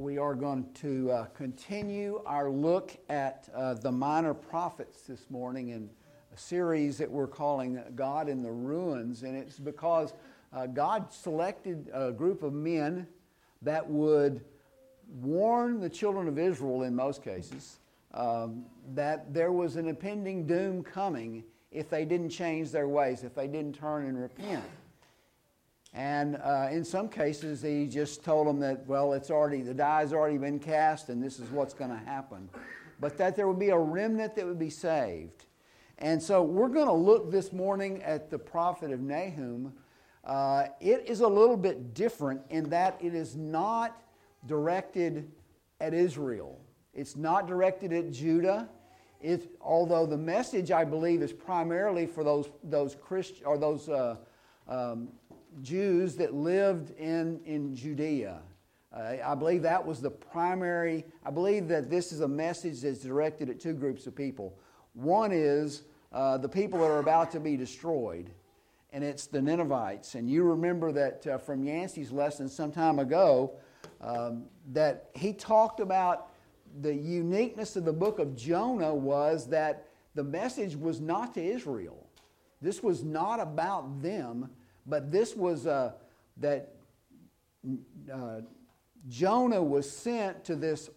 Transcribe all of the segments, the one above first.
We are going to uh, continue our look at uh, the minor prophets this morning in a series that we're calling God in the Ruins. And it's because uh, God selected a group of men that would warn the children of Israel, in most cases, um, that there was an impending doom coming if they didn't change their ways, if they didn't turn and repent. And uh, in some cases, he just told them that, well, it's already, the die's already been cast and this is what's going to happen. But that there would be a remnant that would be saved. And so we're going to look this morning at the prophet of Nahum. Uh, it is a little bit different in that it is not directed at Israel, it's not directed at Judah. It, although the message, I believe, is primarily for those, those Christ, or those uh, um, Jews that lived in, in Judea. Uh, I believe that was the primary, I believe that this is a message that's directed at two groups of people. One is uh, the people that are about to be destroyed, and it's the Ninevites. And you remember that uh, from Yancey's lesson some time ago, um, that he talked about the uniqueness of the book of Jonah was that the message was not to Israel. This was not about them, but this was uh, that uh, Jonah was sent to this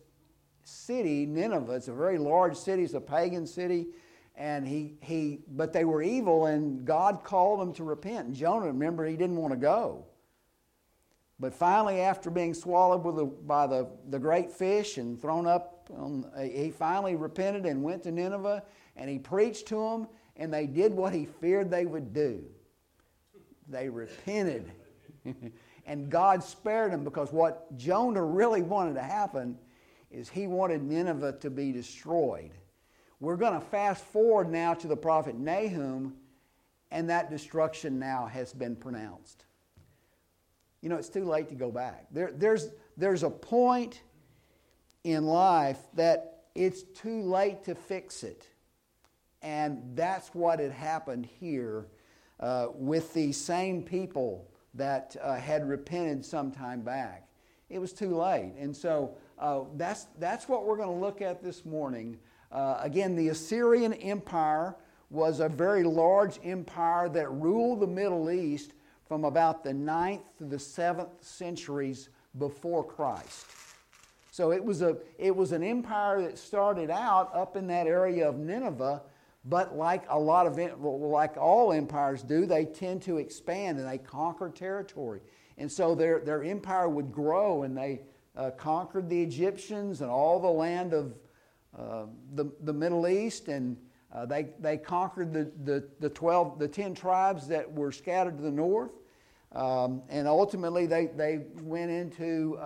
city, Nineveh. It's a very large city, it's a pagan city. And he, he, but they were evil, and God called them to repent. And Jonah, remember, he didn't want to go. But finally, after being swallowed the, by the, the great fish and thrown up, on, he finally repented and went to Nineveh, and he preached to them, and they did what he feared they would do. They repented. and God spared them because what Jonah really wanted to happen is he wanted Nineveh to be destroyed. We're going to fast forward now to the prophet Nahum, and that destruction now has been pronounced. You know, it's too late to go back. There, there's, there's a point in life that it's too late to fix it. And that's what had happened here uh, with the same people that uh, had repented some time back. It was too late. And so uh, that's, that's what we're going to look at this morning. Uh, again, the Assyrian Empire was a very large empire that ruled the Middle East from about the 9th to the 7th centuries before Christ. So it was, a, it was an empire that started out up in that area of Nineveh but like a lot of, like all empires do, they tend to expand and they conquer territory. And so their, their empire would grow and they uh, conquered the Egyptians and all the land of uh, the, the Middle East and uh, they, they conquered the, the, the 12, the 10 tribes that were scattered to the north. Um, and ultimately they, they went into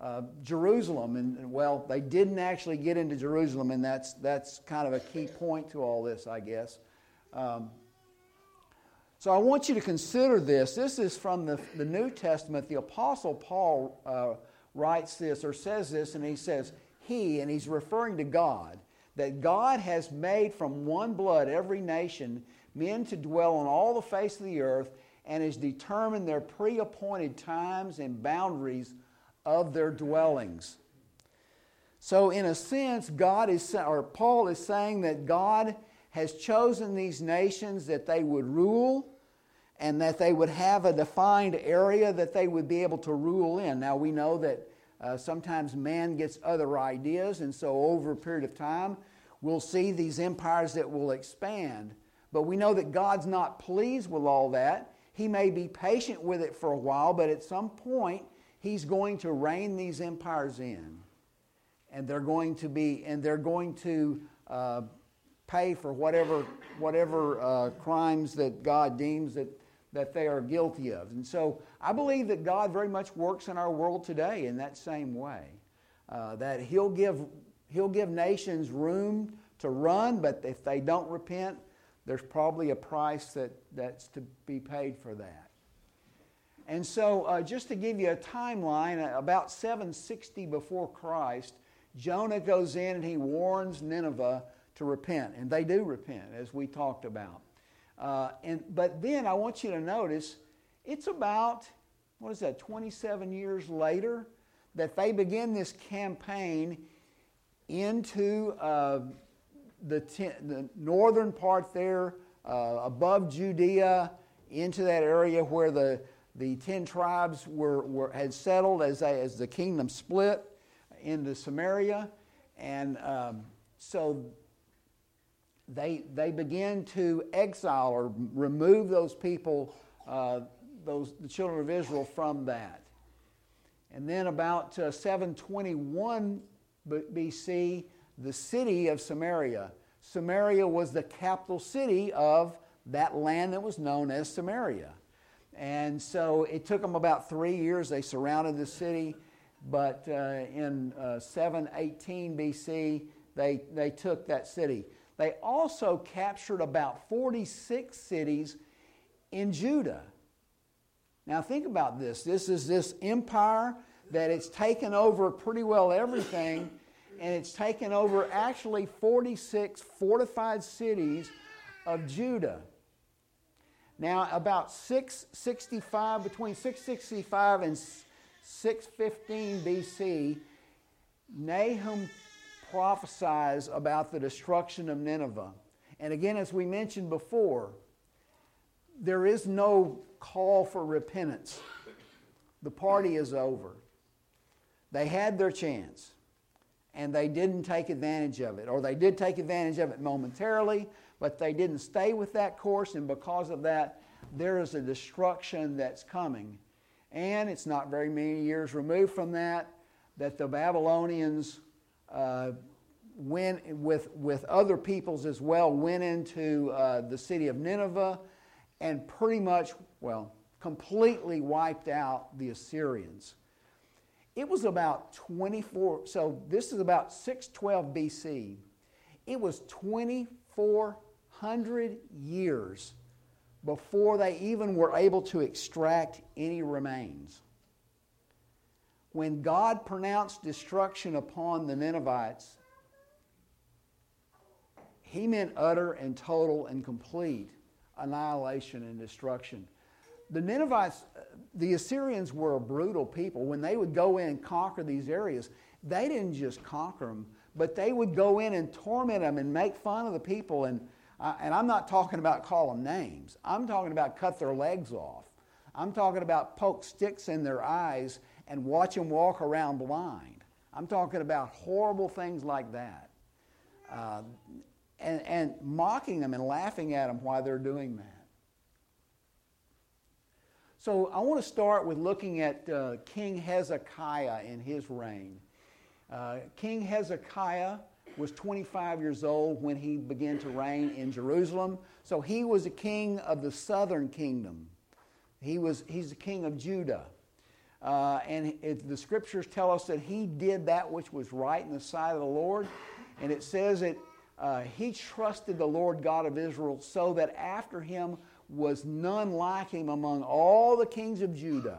uh, Jerusalem. And, and, well, they didn't actually get into Jerusalem, and that's, that's kind of a key point to all this, I guess. Um, so I want you to consider this. This is from the, the New Testament. The Apostle Paul uh, writes this or says this, and he says, He, and he's referring to God, that God has made from one blood every nation men to dwell on all the face of the earth and has determined their pre appointed times and boundaries of their dwellings. So, in a sense, God is, or Paul is saying that God has chosen these nations that they would rule and that they would have a defined area that they would be able to rule in. Now, we know that uh, sometimes man gets other ideas, and so over a period of time, we'll see these empires that will expand. But we know that God's not pleased with all that. He may be patient with it for a while, but at some point, He's going to rein these empires in, and they're going to be, and they're going to uh, pay for whatever whatever uh, crimes that God deems that that they are guilty of. And so, I believe that God very much works in our world today in that same way. Uh, that He'll give He'll give nations room to run, but if they don't repent, there's probably a price that, that's to be paid for that. And so, uh, just to give you a timeline, uh, about 760 before Christ, Jonah goes in and he warns Nineveh to repent. And they do repent, as we talked about. Uh, and, but then I want you to notice it's about, what is that, 27 years later that they begin this campaign into uh, the, ten, the northern part there, uh, above Judea, into that area where the, the ten tribes were, were, had settled as, they, as the kingdom split into Samaria. And um, so they, they begin to exile or remove those people, uh, those, the children of Israel, from that. And then about uh, 721 BC, the city of Samaria. Samaria was the capital city of that land that was known as Samaria. And so it took them about three years. They surrounded the city, but uh, in uh, 718 BC, they, they took that city. They also captured about 46 cities in Judah. Now, think about this. This is this empire that it's taken over pretty well everything, and it's taken over actually 46 fortified cities of Judah. Now, about 665, between 665 and 615 BC, Nahum prophesies about the destruction of Nineveh. And again, as we mentioned before, there is no call for repentance. The party is over. They had their chance and they didn't take advantage of it, or they did take advantage of it momentarily, but they didn't stay with that course, and because of that, there is a destruction that's coming. And it's not very many years removed from that that the Babylonians uh, went with, with other peoples as well, went into uh, the city of Nineveh and pretty much, well, completely wiped out the Assyrians. It was about 24, so this is about 612 BC. It was 2,400 years before they even were able to extract any remains when God pronounced destruction upon the Ninevites, he meant utter and total and complete annihilation and destruction. The Ninevites, uh, the Assyrians were a brutal people. When they would go in and conquer these areas, they didn't just conquer them, but they would go in and torment them and make fun of the people. And, and I'm not talking about call them names, I'm talking about cut their legs off. I'm talking about poke sticks in their eyes and watch them walk around blind. I'm talking about horrible things like that. Uh, and, and mocking them and laughing at them while they're doing that. So I want to start with looking at uh, King Hezekiah in his reign. Uh, King Hezekiah was 25 years old when he began to reign in Jerusalem. So he was a king of the southern kingdom. He was, he's the king of Judah. Uh, and it, the scriptures tell us that he did that which was right in the sight of the Lord. And it says that uh, he trusted the Lord God of Israel so that after him was none like him among all the kings of Judah,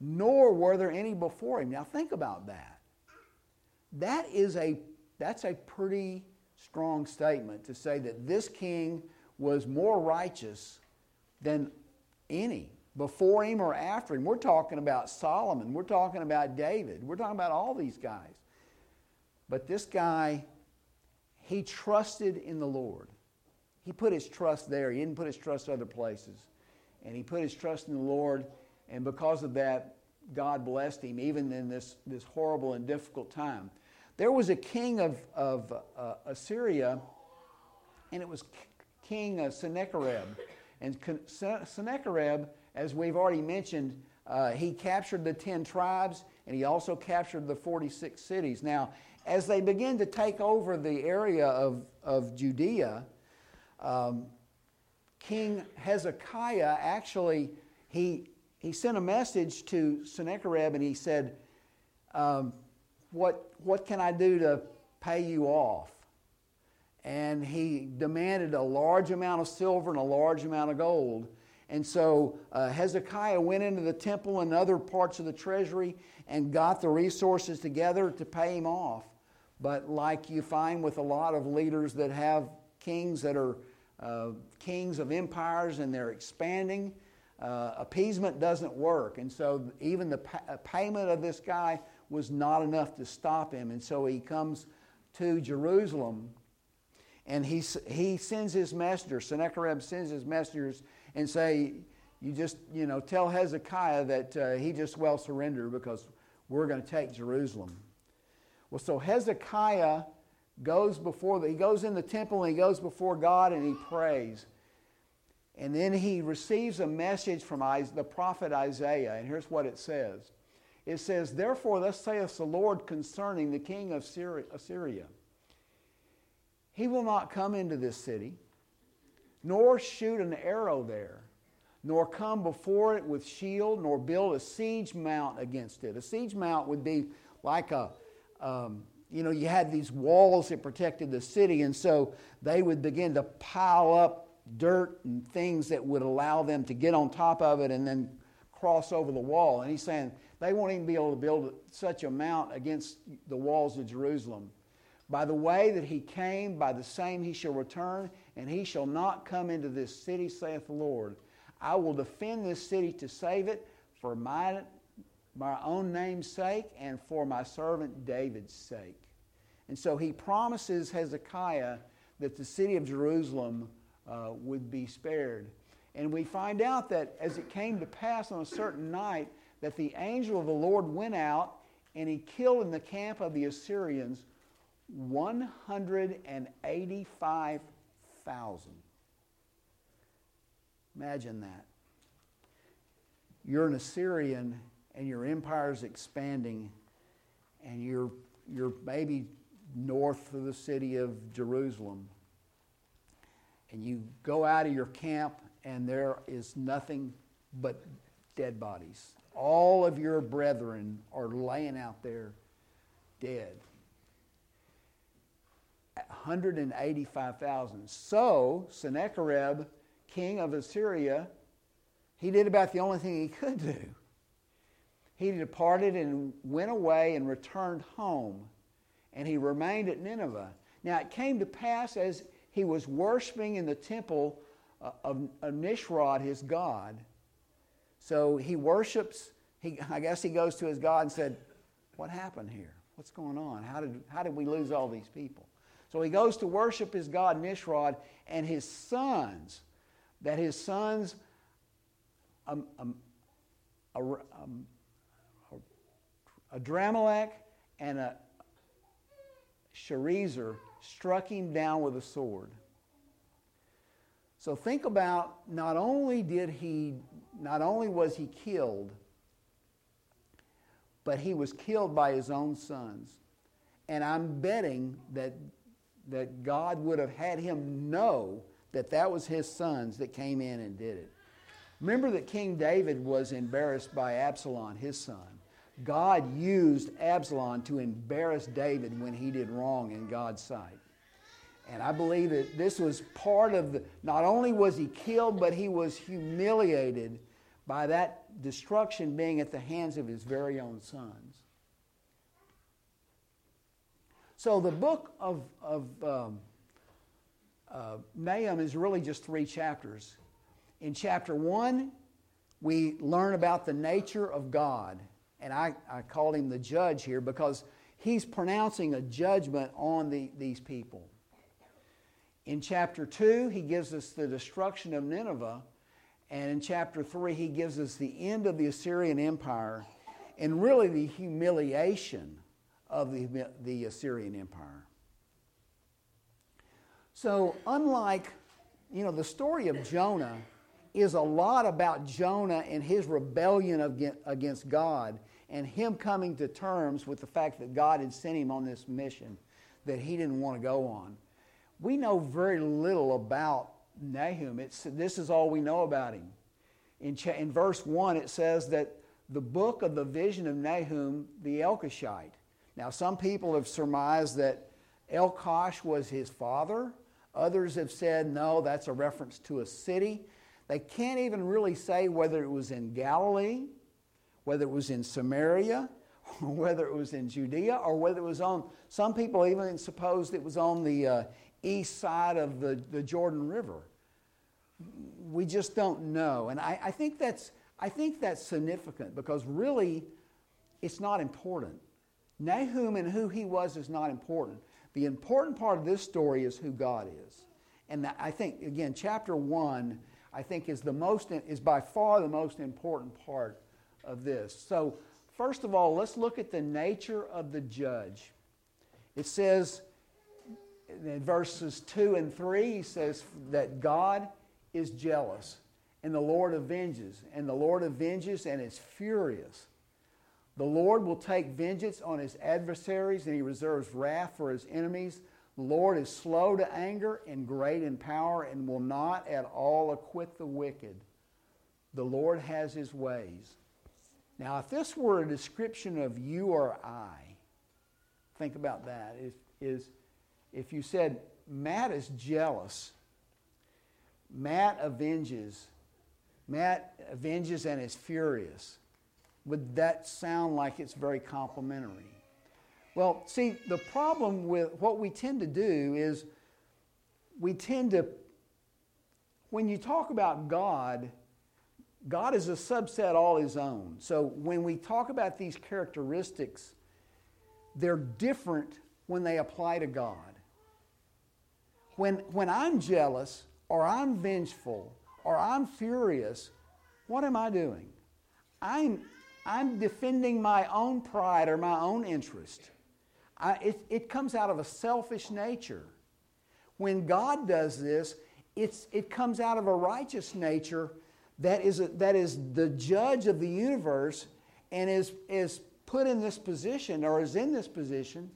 nor were there any before him. Now think about that. That is a that's a pretty strong statement to say that this king was more righteous than any before him or after him. We're talking about Solomon. We're talking about David. We're talking about all these guys. But this guy, he trusted in the Lord. He put his trust there. He didn't put his trust other places. And he put his trust in the Lord. And because of that, God blessed him even in this, this horrible and difficult time. There was a king of, of uh, Assyria, and it was King Sennacherib. And Sennacherib as we've already mentioned, uh, he captured the 10 tribes and he also captured the 46 cities. Now, as they begin to take over the area of, of Judea, um, King Hezekiah actually, he, he sent a message to Sennacherib and he said, um, what, what can I do to pay you off? And he demanded a large amount of silver and a large amount of gold. And so uh, Hezekiah went into the temple and other parts of the treasury and got the resources together to pay him off. But like you find with a lot of leaders that have kings that are uh, kings of empires and they're expanding, uh, appeasement doesn't work. And so even the pa- uh, payment of this guy was not enough to stop him. And so he comes to Jerusalem and he, he sends his messengers, Sennacherib sends his messengers and say, you just, you know, tell Hezekiah that uh, he just well surrender because we're going to take Jerusalem. Well, so Hezekiah goes before, the, he goes in the temple and he goes before God and he prays. And then he receives a message from the prophet Isaiah. And here's what it says It says, Therefore, thus saith the Lord concerning the king of Assyria He will not come into this city, nor shoot an arrow there, nor come before it with shield, nor build a siege mount against it. A siege mount would be like a, um, you know, you had these walls that protected the city, and so they would begin to pile up dirt and things that would allow them to get on top of it and then cross over the wall. And he's saying they won't even be able to build such a mount against the walls of Jerusalem. By the way that he came, by the same he shall return, and he shall not come into this city, saith the Lord. I will defend this city to save it for my, my own name's sake and for my servant David's sake. And so he promises Hezekiah that the city of Jerusalem uh, would be spared. And we find out that as it came to pass on a certain night, that the angel of the Lord went out and he killed in the camp of the Assyrians 185,000. Imagine that. You're an Assyrian and your empire is expanding, and you're, you're maybe north of the city of Jerusalem and you go out of your camp and there is nothing but dead bodies. All of your brethren are laying out there dead. 185,000. So, Sennacherib, king of Assyria, he did about the only thing he could do. He departed and went away and returned home, and he remained at Nineveh. Now, it came to pass as he was worshiping in the temple uh, of, of Nishrod, his god. So he worships, he, I guess he goes to his God and said, What happened here? What's going on? How did, how did we lose all these people? So he goes to worship his God Nishrod and his sons, that his sons, um, um, a um, Adrammelech and a Sharezer struck him down with a sword. So think about not only did he not only was he killed, but he was killed by his own sons. And I'm betting that that God would have had him know that that was his sons that came in and did it. Remember that King David was embarrassed by Absalom, his son. God used Absalom to embarrass David when he did wrong in God's sight. And I believe that this was part of the, not only was he killed, but he was humiliated by that destruction being at the hands of his very own sons. So the book of, of um, uh, Nahum is really just three chapters. In chapter one, we learn about the nature of God and I, I called him the judge here because he's pronouncing a judgment on the, these people. In chapter 2, he gives us the destruction of Nineveh. And in chapter 3, he gives us the end of the Assyrian Empire and really the humiliation of the, the Assyrian Empire. So, unlike, you know, the story of Jonah is a lot about Jonah and his rebellion against God and him coming to terms with the fact that God had sent him on this mission that he didn't want to go on. We know very little about Nahum. It's, this is all we know about him. In, cha- in verse 1, it says that the book of the vision of Nahum the Elkoshite. Now, some people have surmised that Elkosh was his father. Others have said, no, that's a reference to a city. They can't even really say whether it was in Galilee whether it was in Samaria, whether it was in Judea, or whether it was on, some people even supposed it was on the uh, east side of the, the Jordan River. we just don't know. And I, I, think that's, I think that's significant because really it's not important. Nahum and who he was is not important. The important part of this story is who God is. And I think, again, chapter 1, I think, is, the most, is by far the most important part of this. So, first of all, let's look at the nature of the judge. It says verses 2 and 3, he says that God is jealous and the Lord avenges, and the Lord avenges and is furious. The Lord will take vengeance on his adversaries, and he reserves wrath for his enemies. The Lord is slow to anger and great in power, and will not at all acquit the wicked. The Lord has his ways. Now, if this were a description of you or I, think about that. If you said, Matt is jealous, Matt avenges, Matt avenges and is furious would that sound like it's very complimentary? Well, see, the problem with what we tend to do is we tend to, when you talk about God, God is a subset all his own. So when we talk about these characteristics, they're different when they apply to God. When, when I'm jealous, or I'm vengeful, or I'm furious, what am I doing? I'm, I'm defending my own pride or my own interest. I, it, it comes out of a selfish nature. When God does this, it's, it comes out of a righteous nature that is, a, that is the judge of the universe and is, is put in this position or is in this position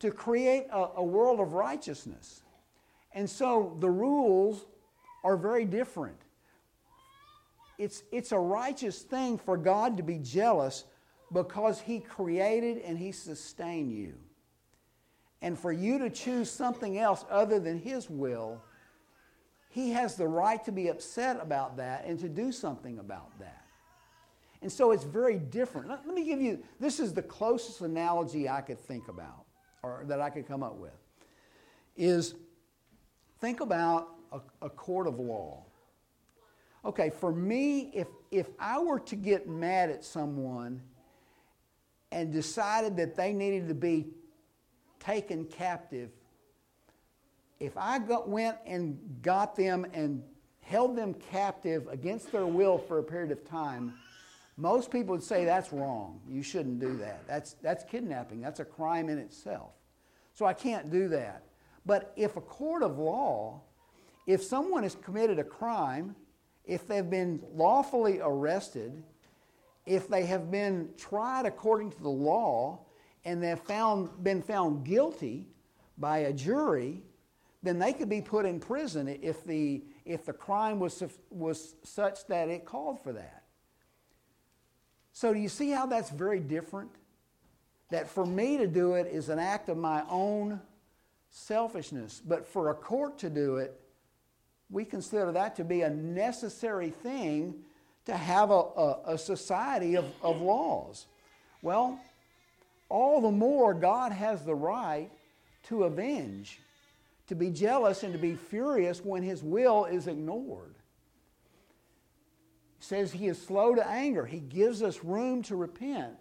to create a, a world of righteousness. And so the rules are very different it's, it's a righteous thing for God to be jealous because He created and He sustained you. And for you to choose something else other than His will, He has the right to be upset about that and to do something about that. And so it's very different. Let, let me give you this is the closest analogy I could think about or that I could come up with is think about a, a court of law. Okay, for me, if, if I were to get mad at someone and decided that they needed to be taken captive, if I got, went and got them and held them captive against their will for a period of time, most people would say that's wrong. You shouldn't do that. That's, that's kidnapping. That's a crime in itself. So I can't do that. But if a court of law, if someone has committed a crime, if they've been lawfully arrested, if they have been tried according to the law, and they've found, been found guilty by a jury, then they could be put in prison if the, if the crime was, was such that it called for that. So, do you see how that's very different? That for me to do it is an act of my own selfishness, but for a court to do it we consider that to be a necessary thing to have a, a, a society of, of laws. Well, all the more God has the right to avenge, to be jealous, and to be furious when his will is ignored. Says he is slow to anger. He gives us room to repent,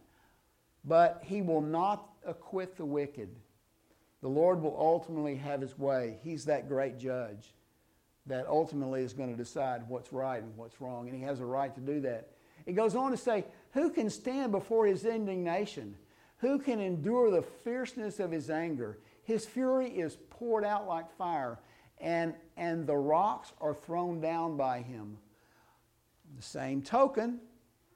but he will not acquit the wicked. The Lord will ultimately have his way. He's that great judge that ultimately is going to decide what's right and what's wrong, and he has a right to do that. It goes on to say, Who can stand before his indignation? Who can endure the fierceness of his anger? His fury is poured out like fire, and, and the rocks are thrown down by him. The same token,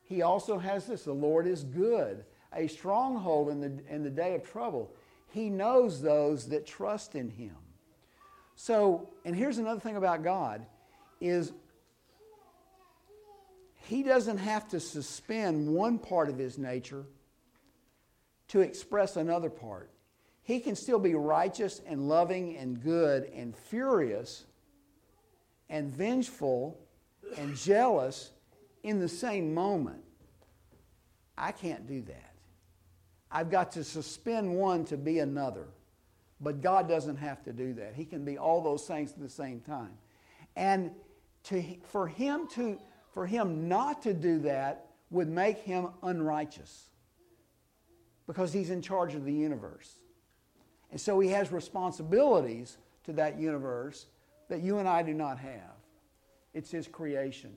he also has this the Lord is good, a stronghold in the, in the day of trouble. He knows those that trust in him. So, and here's another thing about God is he doesn't have to suspend one part of his nature to express another part. He can still be righteous and loving and good and furious and vengeful and jealous in the same moment. I can't do that. I've got to suspend one to be another. But God doesn't have to do that. He can be all those things at the same time. And to, for, him to, for him not to do that would make him unrighteous because he's in charge of the universe. And so he has responsibilities to that universe that you and I do not have. It's his creation.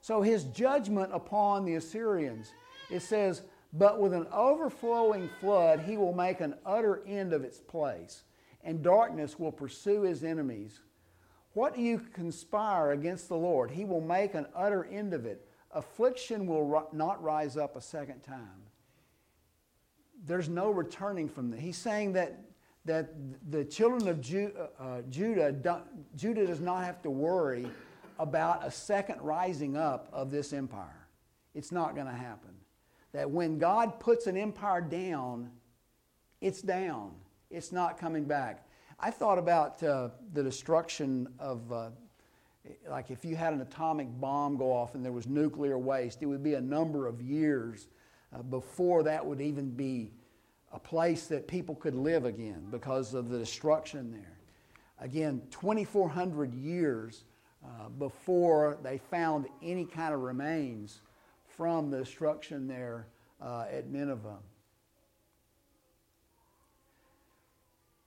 So his judgment upon the Assyrians, it says, but with an overflowing flood, he will make an utter end of its place, and darkness will pursue his enemies. What do you conspire against the Lord? He will make an utter end of it. Affliction will not rise up a second time. There's no returning from that. He's saying that, that the children of Ju- uh, Judah, Judah does not have to worry about a second rising up of this empire. It's not going to happen. That when God puts an empire down, it's down, it's not coming back. I thought about uh, the destruction of, uh, like if you had an atomic bomb go off and there was nuclear waste, it would be a number of years uh, before that would even be a place that people could live again because of the destruction there. Again, 2,400 years uh, before they found any kind of remains from the destruction there uh, at Nineveh.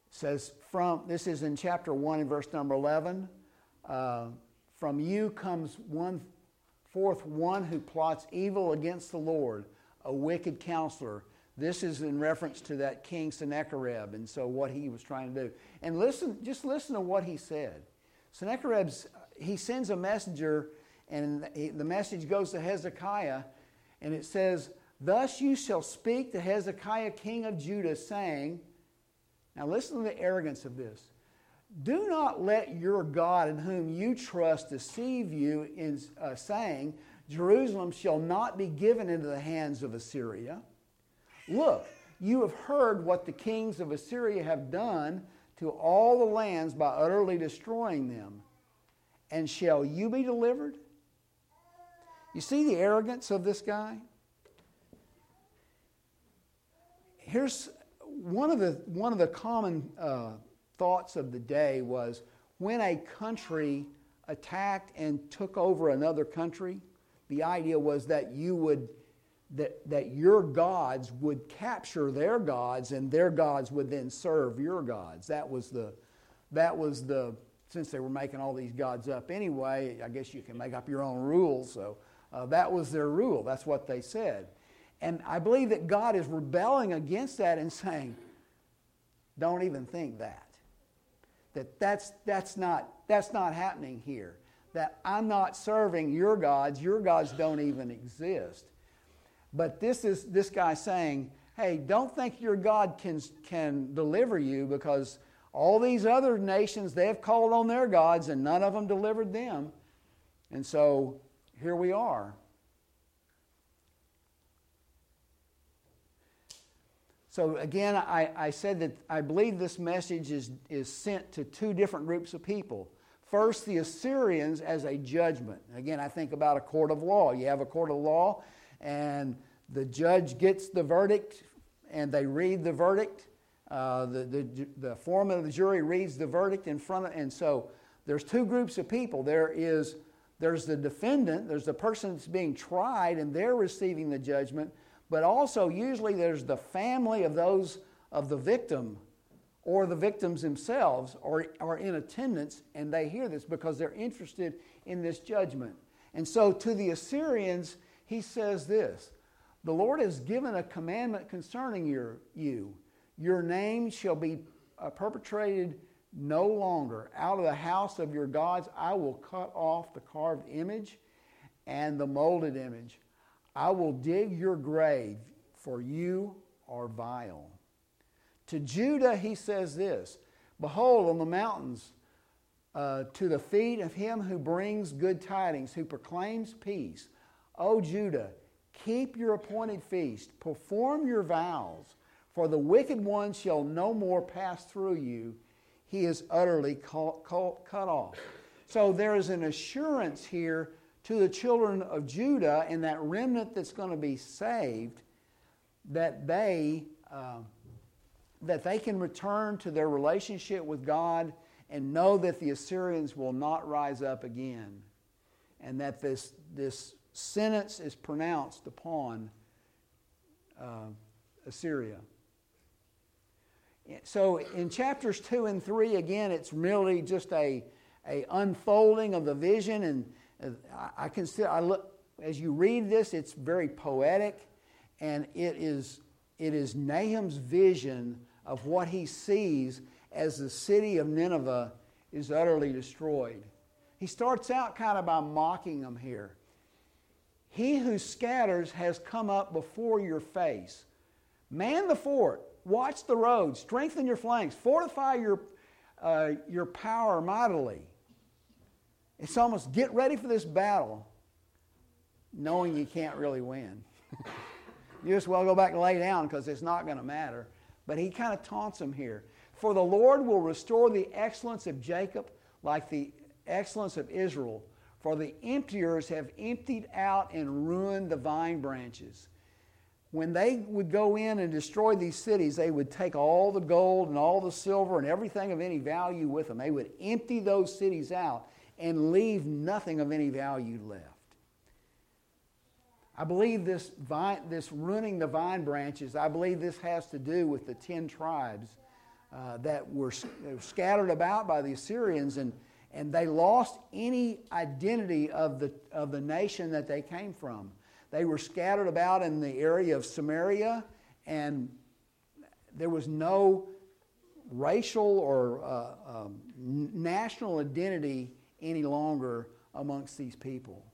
It says from this is in chapter 1 and verse number 11 uh, from you comes one forth one who plots evil against the lord a wicked counselor this is in reference to that king sennacherib and so what he was trying to do and listen just listen to what he said sennacherib's he sends a messenger, and the message goes to Hezekiah, and it says, Thus you shall speak to Hezekiah, king of Judah, saying, Now listen to the arrogance of this. Do not let your God in whom you trust deceive you in uh, saying, Jerusalem shall not be given into the hands of Assyria. Look, you have heard what the kings of Assyria have done to all the lands by utterly destroying them and shall you be delivered? You see the arrogance of this guy? Here's one of the, one of the common uh, thoughts of the day was when a country attacked and took over another country, the idea was that you would that, that your gods would capture their gods and their gods would then serve your gods. That was the that was the since they were making all these gods up anyway, I guess you can make up your own rules. So uh, that was their rule. That's what they said. And I believe that God is rebelling against that and saying, don't even think that. That that's, that's, not, that's not happening here. That I'm not serving your gods. Your gods don't even exist. But this is this guy saying, hey, don't think your God can, can deliver you because all these other nations, they have called on their gods and none of them delivered them. And so here we are. So again, I, I said that I believe this message is, is sent to two different groups of people. First, the Assyrians as a judgment. Again, I think about a court of law. You have a court of law, and the judge gets the verdict, and they read the verdict, uh, the, the, the foreman of the jury reads the verdict in front of, and so there's two groups of people. There is, there's the defendant, there's the person that's being tried, and they're receiving the judgment, but also usually there's the family of those of the victim or the victims themselves are, are in attendance and they hear this because they're interested in this judgment. And so to the Assyrians, he says this The Lord has given a commandment concerning your, you your name shall be uh, perpetrated no longer. Out of the house of your gods, I will cut off the carved image and the molded image. I will dig your grave, for you are vile. To Judah, he says this Behold, on the mountains, uh, to the feet of him who brings good tidings, who proclaims peace. O Judah, keep your appointed feast, perform your vows for the wicked one shall no more pass through you. He is utterly cut off. So there is an assurance here to the children of Judah and that remnant that's going to be saved that they, uh, that they can return to their relationship with God and know that the Assyrians will not rise up again, and that this, this sentence is pronounced upon uh, Assyria. So in chapters 2 and 3, again, it's merely just a, a unfolding of the vision. And uh, I, I consider, I look, as you read this, it's very poetic, and it is, it is Nahum's vision of what he sees as the city of Nineveh is utterly destroyed. He starts out kind of by mocking them here. He who scatters has come up before your face. Man the fort, watch the road, strengthen your flanks, fortify your, uh, your power mightily. It's almost get ready for this battle, knowing you can't really win. you just well go back and lay down because it's not going to matter. But he kind of taunts them here. For the Lord will restore the excellence of Jacob like the excellence of Israel. For the emptiers have emptied out and ruined the vine branches. When they would go in and destroy these cities, they would take all the gold and all the silver and everything of any value with them. They would empty those cities out and leave nothing of any value left. I believe this, vine, this ruining the vine branches, I believe this has to do with the ten tribes uh, that were scattered about by the Assyrians, and, and they lost any identity of the, of the nation that they came from. They were scattered about in the area of Samaria, and there was no racial or uh, um, national identity any longer amongst these people.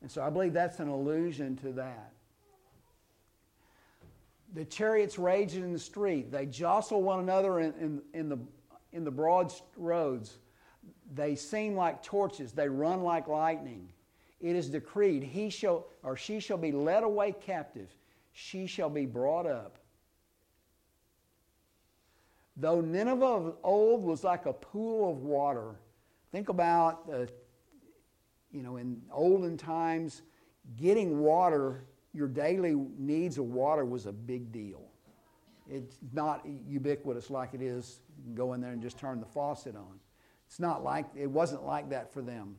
And so I believe that's an allusion to that. The chariots rage in the street. They jostle one another in, in, in, the, in the broad roads. They seem like torches. They run like lightning. It is decreed, he shall or she shall be led away captive. She shall be brought up. Though Nineveh of old was like a pool of water, think about, uh, you know, in olden times, getting water your daily needs of water was a big deal. It's not ubiquitous like it is. You go in there and just turn the faucet on. It's not like it wasn't like that for them.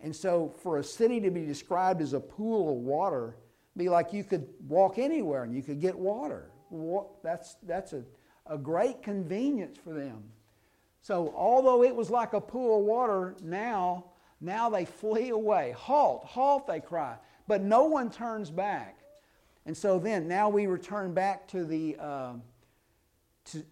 And so, for a city to be described as a pool of water, be like you could walk anywhere and you could get water. That's that's a, a great convenience for them. So, although it was like a pool of water, now now they flee away. Halt, halt! They cry, but no one turns back. And so then, now we return back to the. Uh, to,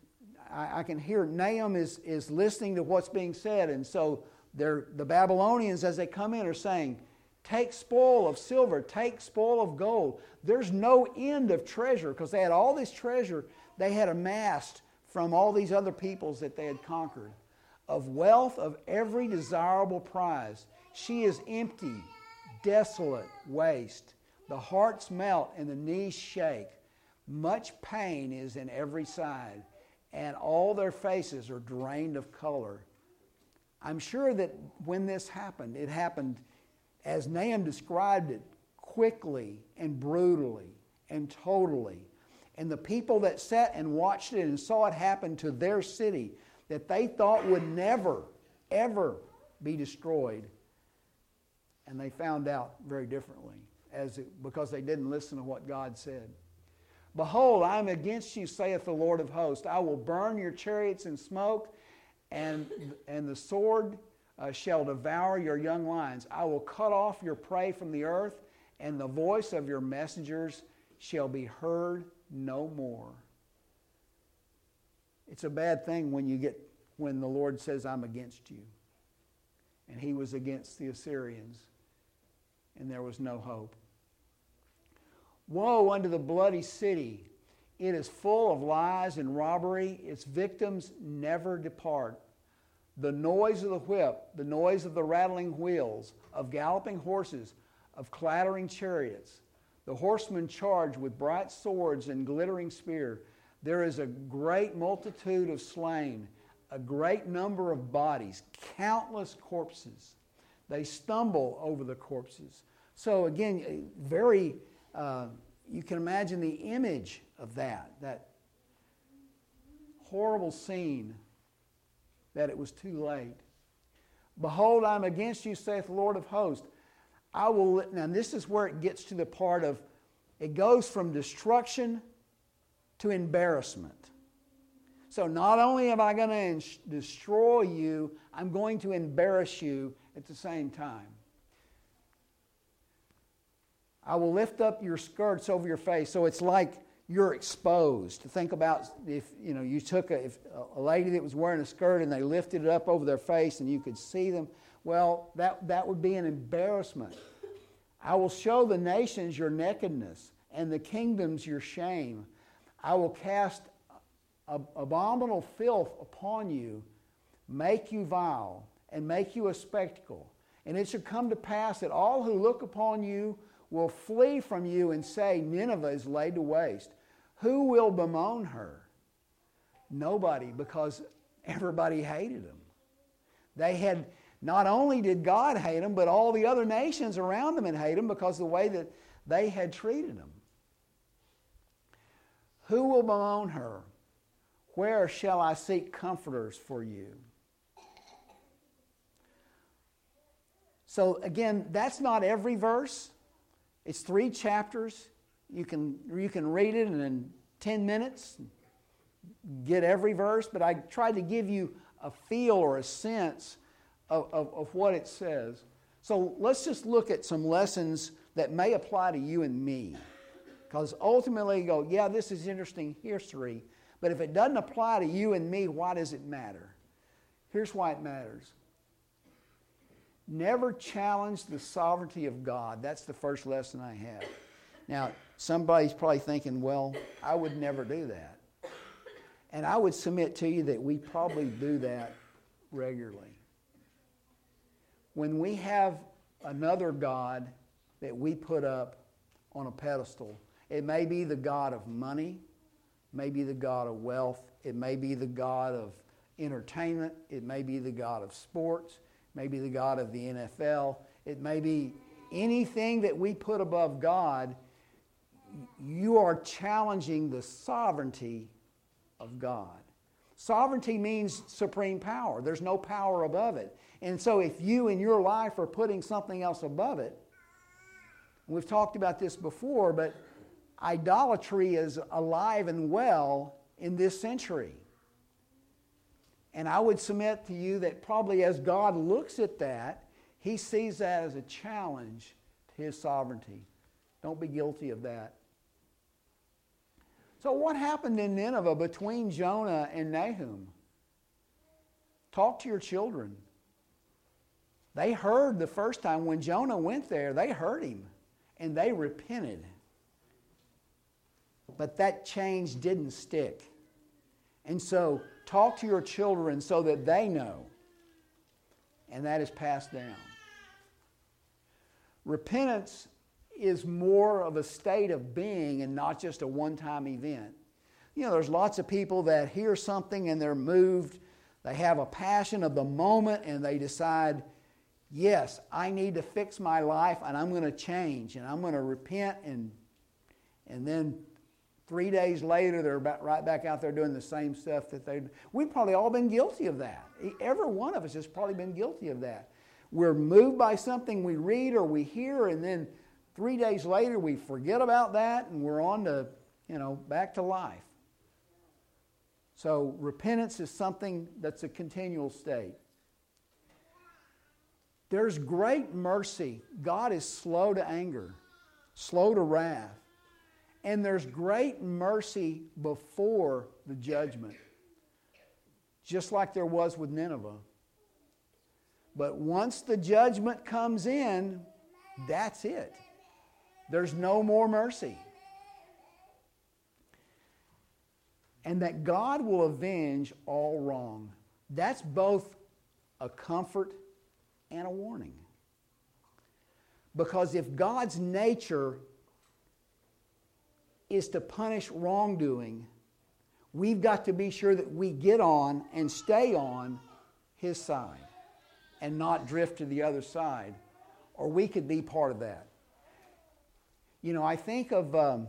I, I, can hear Nahum is, is listening to what's being said. And so the Babylonians, as they come in, are saying, Take spoil of silver, take spoil of gold. There's no end of treasure because they had all this treasure they had amassed from all these other peoples that they had conquered. Of wealth of every desirable prize. She is empty, desolate, waste. The hearts melt and the knees shake. Much pain is in every side, and all their faces are drained of color. I'm sure that when this happened, it happened as Nahum described it quickly and brutally and totally. And the people that sat and watched it and saw it happen to their city that they thought would never, ever be destroyed, and they found out very differently as it, because they didn't listen to what God said. Behold, I am against you, saith the Lord of hosts. I will burn your chariots in smoke, and, and the sword uh, shall devour your young lions. I will cut off your prey from the earth, and the voice of your messengers shall be heard no more. It's a bad thing when you get when the Lord says, I'm against you. And he was against the Assyrians, and there was no hope. Woe unto the bloody city! It is full of lies and robbery. Its victims never depart. The noise of the whip, the noise of the rattling wheels, of galloping horses, of clattering chariots. The horsemen charge with bright swords and glittering spear. There is a great multitude of slain, a great number of bodies, countless corpses. They stumble over the corpses. So, again, very, uh, you can imagine the image of that, that horrible scene that it was too late. Behold, I'm against you, saith the Lord of hosts. I will, now this is where it gets to the part of, it goes from destruction to embarrassment. So not only am I going to destroy you, I'm going to embarrass you at the same time. I will lift up your skirts over your face. So it's like you're exposed. Think about if you know you took a, a lady that was wearing a skirt and they lifted it up over their face and you could see them. Well, that, that would be an embarrassment. I will show the nations your nakedness and the kingdoms your shame. I will cast abominable filth upon you, make you vile, and make you a spectacle. And it shall come to pass that all who look upon you will flee from you and say, Nineveh is laid to waste. Who will bemoan her? Nobody, because everybody hated them. They had, not only did God hate them, but all the other nations around them had hated them because of the way that they had treated them. Who will bemoan her? Where shall I seek comforters for you? So, again, that's not every verse. It's three chapters. You can, you can read it in 10 minutes, get every verse, but I tried to give you a feel or a sense of, of, of what it says. So let's just look at some lessons that may apply to you and me. Because ultimately, you go, yeah, this is interesting history, but if it doesn't apply to you and me, why does it matter? Here's why it matters Never challenge the sovereignty of God. That's the first lesson I have. Now, somebody's probably thinking, well, I would never do that. And I would submit to you that we probably do that regularly. When we have another God that we put up on a pedestal, it may be the God of money, may be the God of wealth, it may be the God of entertainment, it may be the God of sports, Maybe the God of the NFL. It may be anything that we put above God. You are challenging the sovereignty of God. Sovereignty means supreme power. There's no power above it. And so if you in your life are putting something else above it, we've talked about this before, but idolatry is alive and well in this century. And I would submit to you that probably as God looks at that, he sees that as a challenge to his sovereignty. Don't be guilty of that. So, what happened in Nineveh between Jonah and Nahum? Talk to your children. They heard the first time when Jonah went there, they heard him and they repented. But that change didn't stick. And so, Talk to your children so that they know. And that is passed down. Repentance is more of a state of being and not just a one time event. You know, there's lots of people that hear something and they're moved. They have a passion of the moment and they decide, yes, I need to fix my life and I'm going to change and I'm going to repent and, and then Three days later, they're about right back out there doing the same stuff that they. We've probably all been guilty of that. Every one of us has probably been guilty of that. We're moved by something we read or we hear, and then three days later we forget about that, and we're on to, you know, back to life. So repentance is something that's a continual state. There's great mercy. God is slow to anger, slow to wrath. And there's great mercy before the judgment, just like there was with Nineveh. But once the judgment comes in, that's it. There's no more mercy. And that God will avenge all wrong. That's both a comfort and a warning. Because if God's nature is to punish wrongdoing, we've got to be sure that we get on and stay on his side and not drift to the other side, or we could be part of that. You know, I think of, um,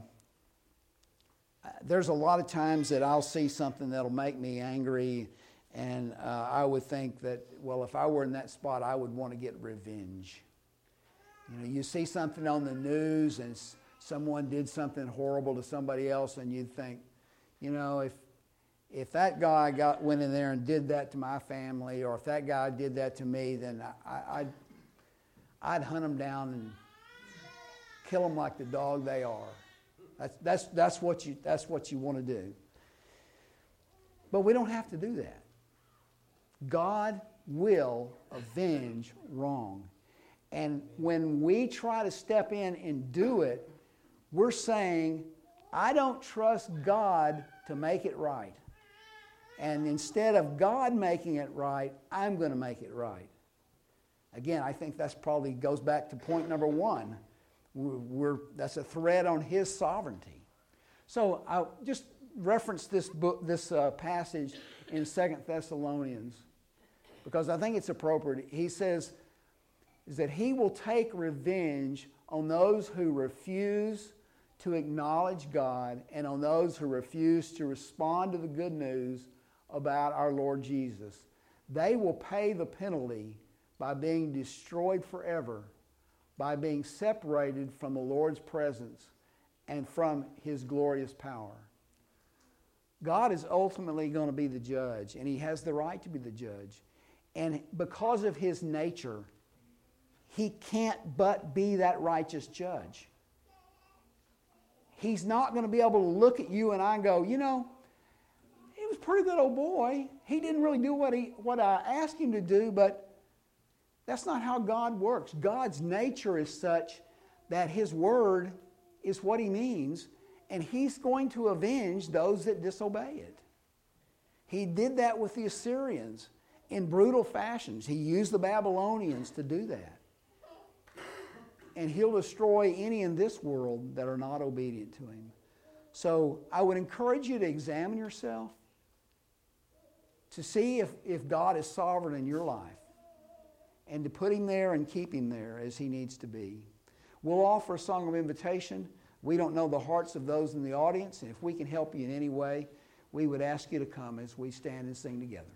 there's a lot of times that I'll see something that'll make me angry, And uh, I would think that, well, if I were in that spot, I would want to get revenge. You know, you see something on the news and someone did something horrible to somebody else, and you'd think, you know, if if that guy got went in there and did that to my family, or if that guy did that to me, then I, I'd I'd hunt them down and kill them like the dog they are. That's that's that's what you that's what you want to do. But we don't have to do that. God will avenge wrong. And when we try to step in and do it, we're saying, I don't trust God to make it right. And instead of God making it right, I'm going to make it right. Again, I think that's probably goes back to point number one. We're, that's a threat on His sovereignty. So I just reference this book, this uh, passage in Second Thessalonians because I think it's appropriate. He says is that He will take revenge on those who refuse to acknowledge God and on those who refuse to respond to the good news about our Lord Jesus. They will pay the penalty by being destroyed forever, by being separated from the Lord's presence and from his glorious power. God is ultimately going to be the judge, and he has the right to be the judge. And because of his nature, he can't but be that righteous judge. He's not going to be able to look at you and I and go, you know, he was a pretty good old boy. He didn't really do what, he, what I asked him to do, but that's not how God works. God's nature is such that his word is what he means, and he's going to avenge those that disobey it. He did that with the Assyrians in brutal fashions. He used the Babylonians to do that and he'll destroy any in this world that are not obedient to him. So I would encourage you to examine yourself to see if, if God is sovereign in your life and to put him there and keep him there as he needs to be. We'll offer a song of invitation. We don't know the hearts of those in the audience, and if we can help you in any way, we would ask you to come as we stand and sing together.